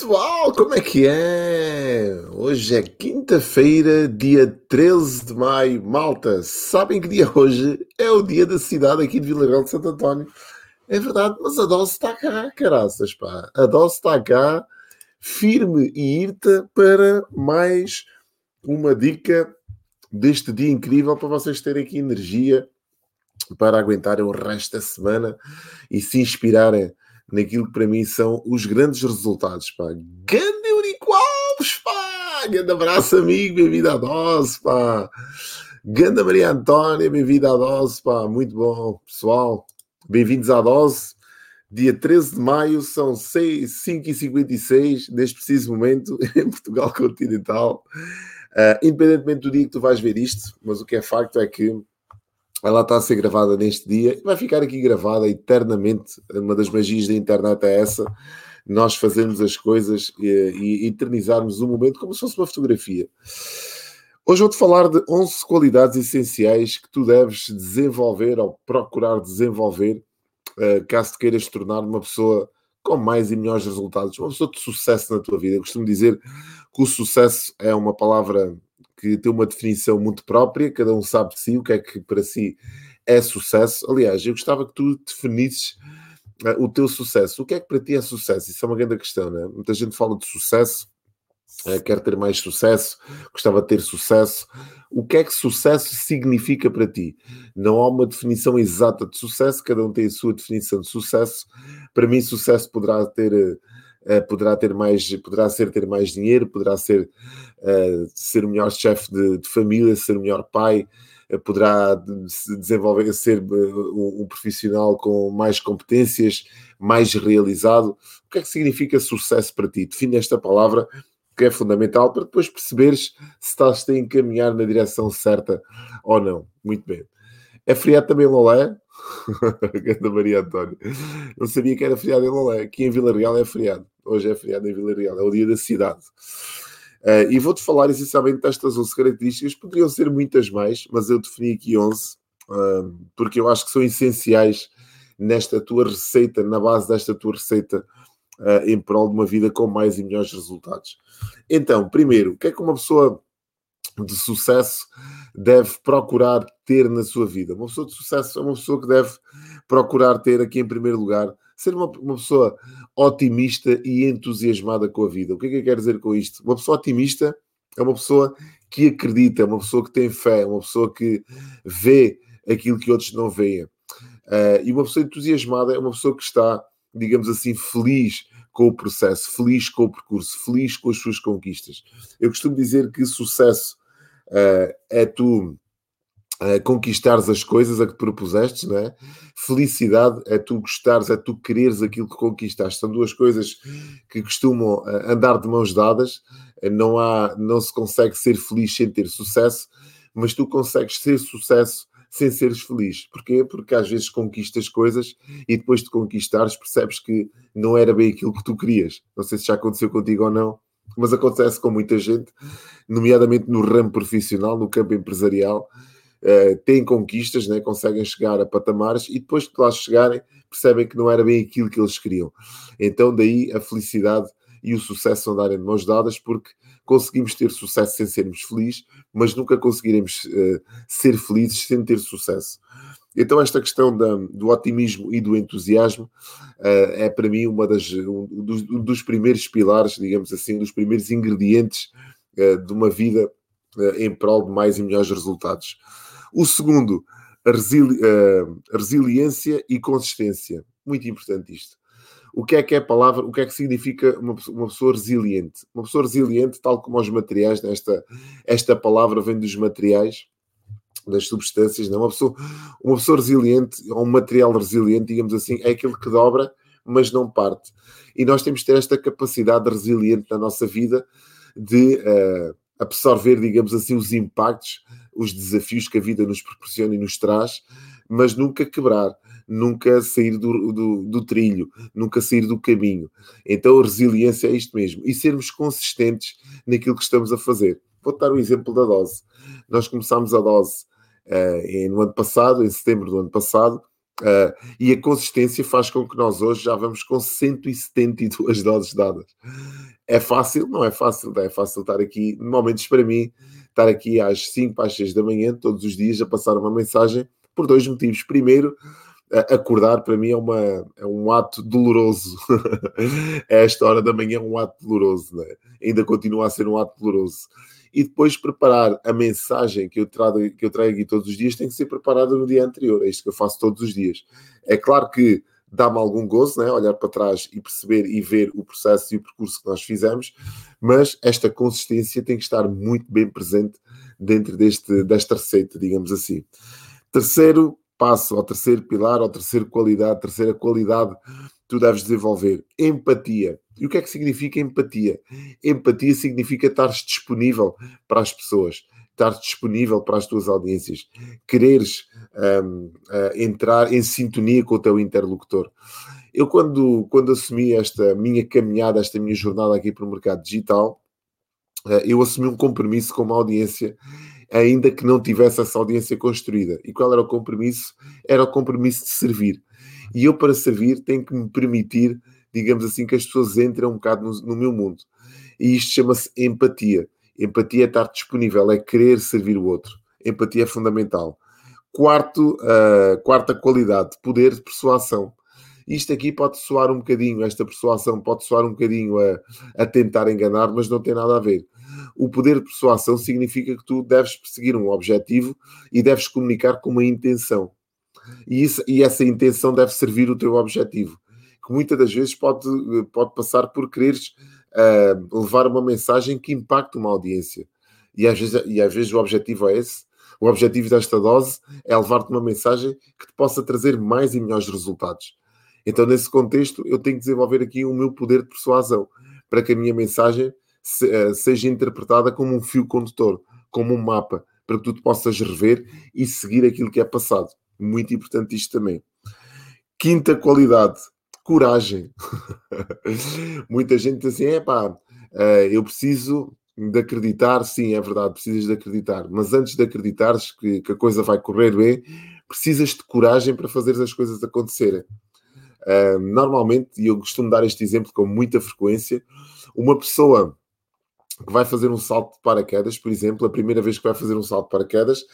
pessoal! Como é que é? Hoje é quinta-feira, dia 13 de maio. Malta, sabem que dia hoje é o dia da cidade aqui de Vila Real de Santo António. É verdade, mas a dose está cá, caraças, pá. A dose está cá, firme e irta para mais uma dica deste dia incrível para vocês terem aqui energia para aguentarem o resto da semana e se inspirarem naquilo que para mim são os grandes resultados. Pá. Grande Eurico Alves, pá! Grande abraço, amigo, bem-vindo à dose, pá! Ganda Maria Antónia, bem-vinda à dose, pá! Muito bom, pessoal. Bem-vindos à dose. Dia 13 de maio, são 5h56, neste preciso momento, em Portugal continental. Uh, independentemente do dia que tu vais ver isto, mas o que é facto é que ela está a ser gravada neste dia e vai ficar aqui gravada eternamente. Uma das magias da internet é essa. Nós fazermos as coisas e, e eternizarmos o momento como se fosse uma fotografia. Hoje vou-te falar de 11 qualidades essenciais que tu deves desenvolver ou procurar desenvolver uh, caso te queiras tornar uma pessoa com mais e melhores resultados, uma pessoa de sucesso na tua vida. Eu costumo dizer que o sucesso é uma palavra que tem uma definição muito própria, cada um sabe de si o que é que para si é sucesso. Aliás, eu gostava que tu definisses uh, o teu sucesso. O que é que para ti é sucesso? Isso é uma grande questão, né? Muita gente fala de sucesso, uh, quer ter mais sucesso, gostava de ter sucesso. O que é que sucesso significa para ti? Não há uma definição exata de sucesso, cada um tem a sua definição de sucesso. Para mim, sucesso poderá ter. Uh, poderá ter mais, poderá ser ter mais dinheiro, poderá ser uh, ser o melhor chefe de, de, família, ser o melhor pai, uh, poderá se desenvolver, ser um, um, profissional com mais competências, mais realizado. O que é que significa sucesso para ti? Define esta palavra que é fundamental para depois perceberes se estás a encaminhar na direção certa ou não. Muito bem. É feriado também em Lolé? Ganda Maria António. Não sabia que era feriado em Lolé. Aqui em Vila Real é feriado. Hoje é feriado em Vila Real. É o dia da cidade. Uh, e vou-te falar essencialmente destas 11 características. Poderiam ser muitas mais, mas eu defini aqui 11, uh, porque eu acho que são essenciais nesta tua receita, na base desta tua receita, uh, em prol de uma vida com mais e melhores resultados. Então, primeiro, o que é que uma pessoa de sucesso deve procurar ter na sua vida. Uma pessoa de sucesso é uma pessoa que deve procurar ter aqui em primeiro lugar, ser uma, uma pessoa otimista e entusiasmada com a vida. O que é que eu quero dizer com isto? Uma pessoa otimista é uma pessoa que acredita, é uma pessoa que tem fé, é uma pessoa que vê aquilo que outros não veem. Uh, e uma pessoa entusiasmada é uma pessoa que está, digamos assim, feliz com o processo, feliz com o percurso, feliz com as suas conquistas. Eu costumo dizer que sucesso é tu uh, conquistares as coisas a que te propusestes, não é? Felicidade é tu gostares, é tu quereres aquilo que conquistaste. São duas coisas que costumam uh, andar de mãos dadas. Não, há, não se consegue ser feliz sem ter sucesso, mas tu consegues ser sucesso sem seres feliz. Porquê? Porque às vezes conquistas coisas e depois de conquistares percebes que não era bem aquilo que tu querias. Não sei se já aconteceu contigo ou não, mas acontece com muita gente, nomeadamente no ramo profissional, no campo empresarial, uh, têm conquistas, né, conseguem chegar a patamares e depois que lá chegarem percebem que não era bem aquilo que eles queriam. Então daí a felicidade e o sucesso andarem de mãos dadas porque conseguimos ter sucesso sem sermos felizes, mas nunca conseguiremos uh, ser felizes sem ter sucesso. Então, esta questão da, do otimismo e do entusiasmo uh, é para mim uma das, um dos, um dos, primeiros pilares, digamos assim, dos primeiros ingredientes uh, de uma vida uh, em prol de mais e melhores resultados. O segundo, a, resili resiliência e consistência. Muito importante isto. O que é que é a palavra, o que é que significa uma, uma pessoa resiliente? Uma pessoa resiliente, tal como os materiais, nesta, esta palavra vem dos materiais, das substâncias, não? Uma, pessoa, uma pessoa resiliente, ou um material resiliente, digamos assim, é aquilo que dobra, mas não parte. E nós temos de ter esta capacidade resiliente na nossa vida de uh, absorver, digamos assim, os impactos, os desafios que a vida nos proporciona e nos traz, mas nunca quebrar, nunca sair do, do, do trilho, nunca sair do caminho. Então a resiliência é isto mesmo. E sermos consistentes naquilo que estamos a fazer. Vou dar o exemplo da dose. Nós começámos a dose uh, no ano passado, em setembro do ano passado, Uh, e a consistência faz com que nós hoje já vamos com 172 doses dadas. É fácil? Não é fácil. É fácil estar aqui, momentos para mim, estar aqui às 5, às 6 da manhã, todos os dias, a passar uma mensagem, por dois motivos. Primeiro, acordar para mim é, uma, é um ato doloroso. esta hora da manhã é um ato doloroso, né? ainda continua a ser um ato doloroso. E depois preparar a mensagem que eu, trago, que eu trago aqui todos os dias tem que ser preparada no dia anterior. É isto que eu faço todos os dias. É claro que dá-me algum gozo, né? olhar para trás e perceber e ver o processo e o percurso que nós fizemos, mas esta consistência tem que estar muito bem presente dentro deste, desta receita, digamos assim. Terceiro passo, ao terceiro pilar, ao terceiro qualidade, terceira qualidade tu deves desenvolver, empatia. E o que é que significa empatia? Empatia significa estar disponível para as pessoas, estar disponível para as tuas audiências, quereres um, uh, entrar em sintonia com o teu interlocutor. Eu, quando, quando assumi esta minha caminhada, esta minha jornada aqui para o mercado digital, uh, eu assumi um compromisso com uma audiência ainda que não tivesse essa audiência construída. E qual era o compromisso? Era o compromisso de servir. E eu, para servir, tenho que me permitir, digamos assim, que as pessoas entrem um bocado no, no meu mundo. E isto chama-se empatia. Empatia é estar disponível, é querer servir o outro. Empatia é fundamental. Quarto, uh, quarta qualidade, poder de persuasão. Isto aqui pode soar um bocadinho, esta persuasão pode soar um bocadinho a, a tentar enganar, mas não tem nada a ver o poder de persuasão significa que tu deves perseguir um objetivo e deves comunicar com uma intenção. E, isso, e essa intenção deve servir o teu objetivo. Que muitas das vezes pode, pode passar por quereres uh, levar uma mensagem que impacte uma audiência. E às, vezes, e às vezes o objetivo é esse. O objetivo desta dose é levar-te uma mensagem que te possa trazer mais e melhores resultados. Então, nesse contexto, eu tenho que desenvolver aqui o meu poder de persuasão para que a minha mensagem eh, seja interpretada como um fio condutor, como um mapa, para que tu te possas rever e seguir aquilo que é passado. Muito importante isto também. Quinta qualidade, coragem. Muita gente diz assim: é pá, eh, eu preciso de acreditar, sim, é verdade, precisas de acreditar, mas antes de acreditares que, que a coisa vai correr bem, precisas de coragem para fazer as coisas acontecerem. Normalmente, e eu costumo dar este exemplo com muita frequência, uma pessoa que vai fazer um salto de paraquedas, por exemplo, a primeira vez que vai fazer um salto de paraquedas,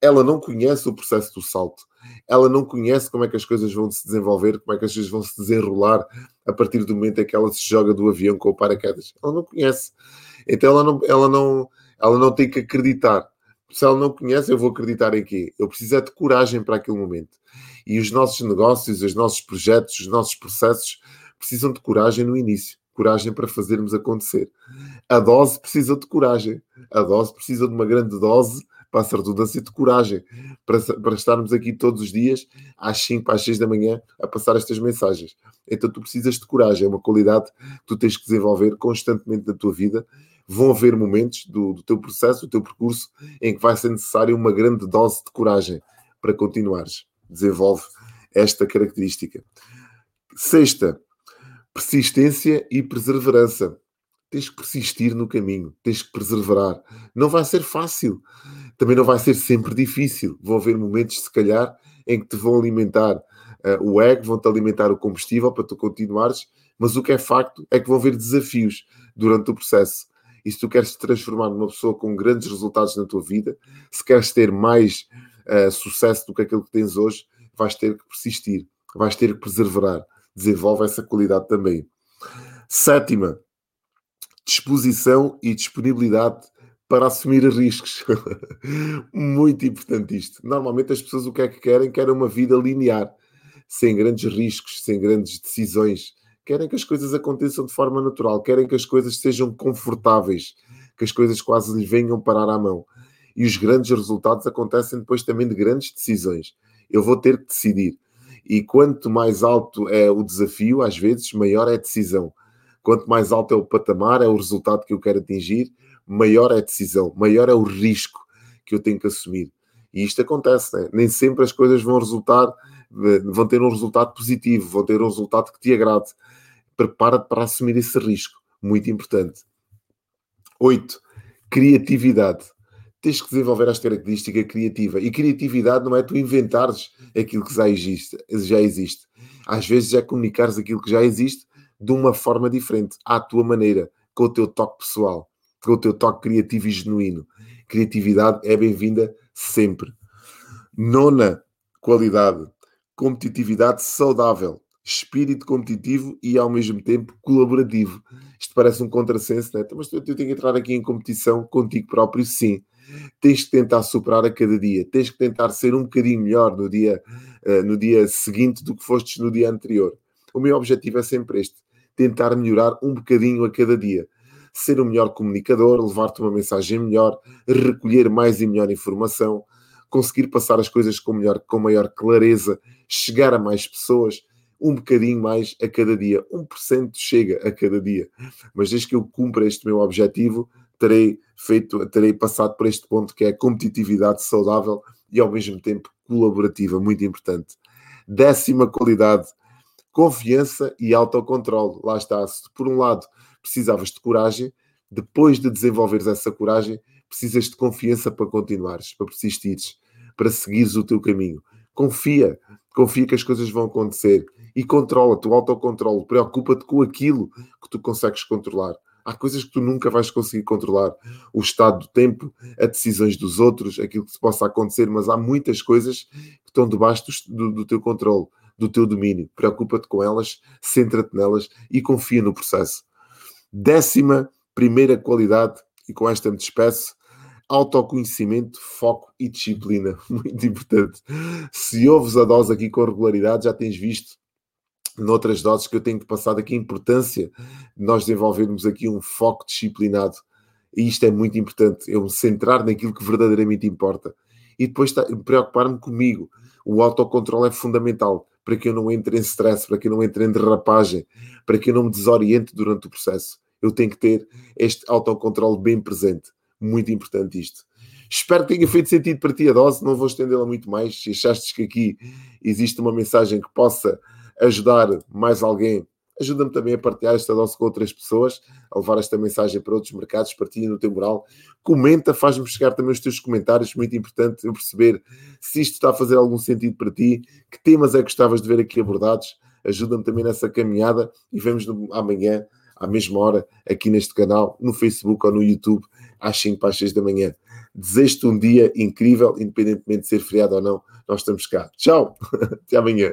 ela não conhece o processo do salto. Ela não conhece como é que as coisas vão se desenvolver, como é que as coisas vão se desenrolar a partir do momento em que ela se joga do avião com o paraquedas. Ela não conhece. Então ela não, ela não, ela não tem que acreditar. Se ela não conhece, eu vou acreditar em quê? Eu preciso é de coragem para aquele momento. E os nossos negócios, os nossos projetos, os nossos processos precisam de coragem no início coragem para fazermos acontecer. A dose precisa de coragem. A dose precisa de uma grande dose, para a redundância, de coragem, para, para estarmos aqui todos os dias, às 5, às 6 da manhã, a passar estas mensagens. Então tu precisas de coragem, é uma qualidade que tu tens que desenvolver constantemente na tua vida. Vão haver momentos do, do teu processo, do teu percurso, em que vai ser necessária uma grande dose de coragem para continuares. Desenvolve esta característica. Sexta, persistência e perseverança. Tens que persistir no caminho, tens que perseverar. Não vai ser fácil, também não vai ser sempre difícil. Vão haver momentos, se calhar, em que te vão alimentar uh, o ego, vão-te alimentar o combustível para tu continuares, mas o que é facto é que vão haver desafios durante o processo. E se tu queres te transformar numa pessoa com grandes resultados na tua vida, se queres ter mais uh, sucesso do que aquilo que tens hoje, vais ter que persistir, vais ter que perseverar desenvolve essa qualidade também. Sétima, disposição e disponibilidade para assumir riscos. Muito importante isto. Normalmente as pessoas o que é que querem? Querem uma vida linear, sem grandes riscos, sem grandes decisões. Querem que as coisas aconteçam de forma natural, querem que as coisas sejam confortáveis, que as coisas quase lhes venham parar à mão. E os grandes resultados acontecem depois também de grandes decisões. Eu vou ter que decidir e quanto mais alto é o desafio, às vezes, maior é a decisão. Quanto mais alto é o patamar, é o resultado que eu quero atingir, maior é a decisão, maior é o risco que eu tenho que assumir. E isto acontece, né? nem sempre as coisas vão resultar, vão ter um resultado positivo, vão ter um resultado que te agrade. Prepara-te para assumir esse risco, muito importante. Oito, criatividade. Tens que desenvolver esta característica criativa. E criatividade não é tu inventares aquilo que já existe. Já existe. Às vezes é comunicares aquilo que já existe de uma forma diferente, à tua maneira, com o teu toque pessoal, com o teu toque criativo e genuíno. Criatividade é bem-vinda sempre. Nona qualidade, competitividade saudável, espírito competitivo e ao mesmo tempo colaborativo. Isto parece um contrassenso, né? Mas eu tenho que entrar aqui em competição contigo próprio, sim. Tens que tentar superar a cada dia, tens que tentar ser um bocadinho melhor no dia, uh, no dia seguinte do que fostes no dia anterior. O meu objetivo é sempre este: tentar melhorar um bocadinho a cada dia. Ser um melhor comunicador, levar-te uma mensagem melhor, recolher mais e melhor informação, conseguir passar as coisas com, melhor, com maior clareza, chegar a mais pessoas, um bocadinho mais a cada dia. 1% chega a cada dia. Mas desde que eu cumpra este meu objetivo, terei feito, terei passado por este ponto que é a competitividade saudável e ao mesmo tempo colaborativa, muito importante. Décima qualidade, confiança e autocontrole. Lá está. Se por um lado precisavas de coragem, depois de desenvolveres essa coragem, precisas de confiança para continuares, para persistires, para seguires o teu caminho. Confia, confia que as coisas vão acontecer e controla-te, o autocontrole, preocupa-te com aquilo que tu consegues controlar. Há coisas que tu nunca vais conseguir controlar. O estado do tempo, as decisões dos outros, aquilo que possa acontecer, mas há muitas coisas que estão debaixo do, do teu controle, do teu domínio. Preocupa-te com elas, centra-te nelas e confia no processo. Décima primeira qualidade, e com esta me despeço, autoconhecimento, foco e disciplina. Muito importante. Se ouves a dose aqui com regularidade, já tens visto noutras doses que eu tenho passado aqui a importância de nós desenvolvermos aqui um foco disciplinado. E isto é muito importante, eu me centrar naquilo que verdadeiramente importa. E depois preocupar-me comigo. O autocontrole é fundamental para que eu não entre em stress, para que eu não entre em derrapagem, para que eu não me desoriente durante o processo. Eu tenho que ter este autocontrole bem presente. Muito importante isto. Espero que tenha feito sentido para ti a dose. Não vou estendê-la muito mais. Se achaste que aqui existe uma mensagem que possa ajudar mais alguém, ajuda-me também a partilhar esta dose com outras pessoas, a levar esta mensagem para outros mercados, partilha no teu moral, comenta, faz-me chegar também os teus comentários, muito importante eu perceber se isto está a fazer algum sentido para ti, que temas é que gostavas de ver aqui abordados, ajuda-me também nessa caminhada e vemos amanhã, à mesma hora, aqui neste canal, no Facebook ou no YouTube, às 5 para as 6 da manhã. Desejo-te um dia incrível, independentemente de ser feriado ou não, nós estamos cá. Tchau, até amanhã.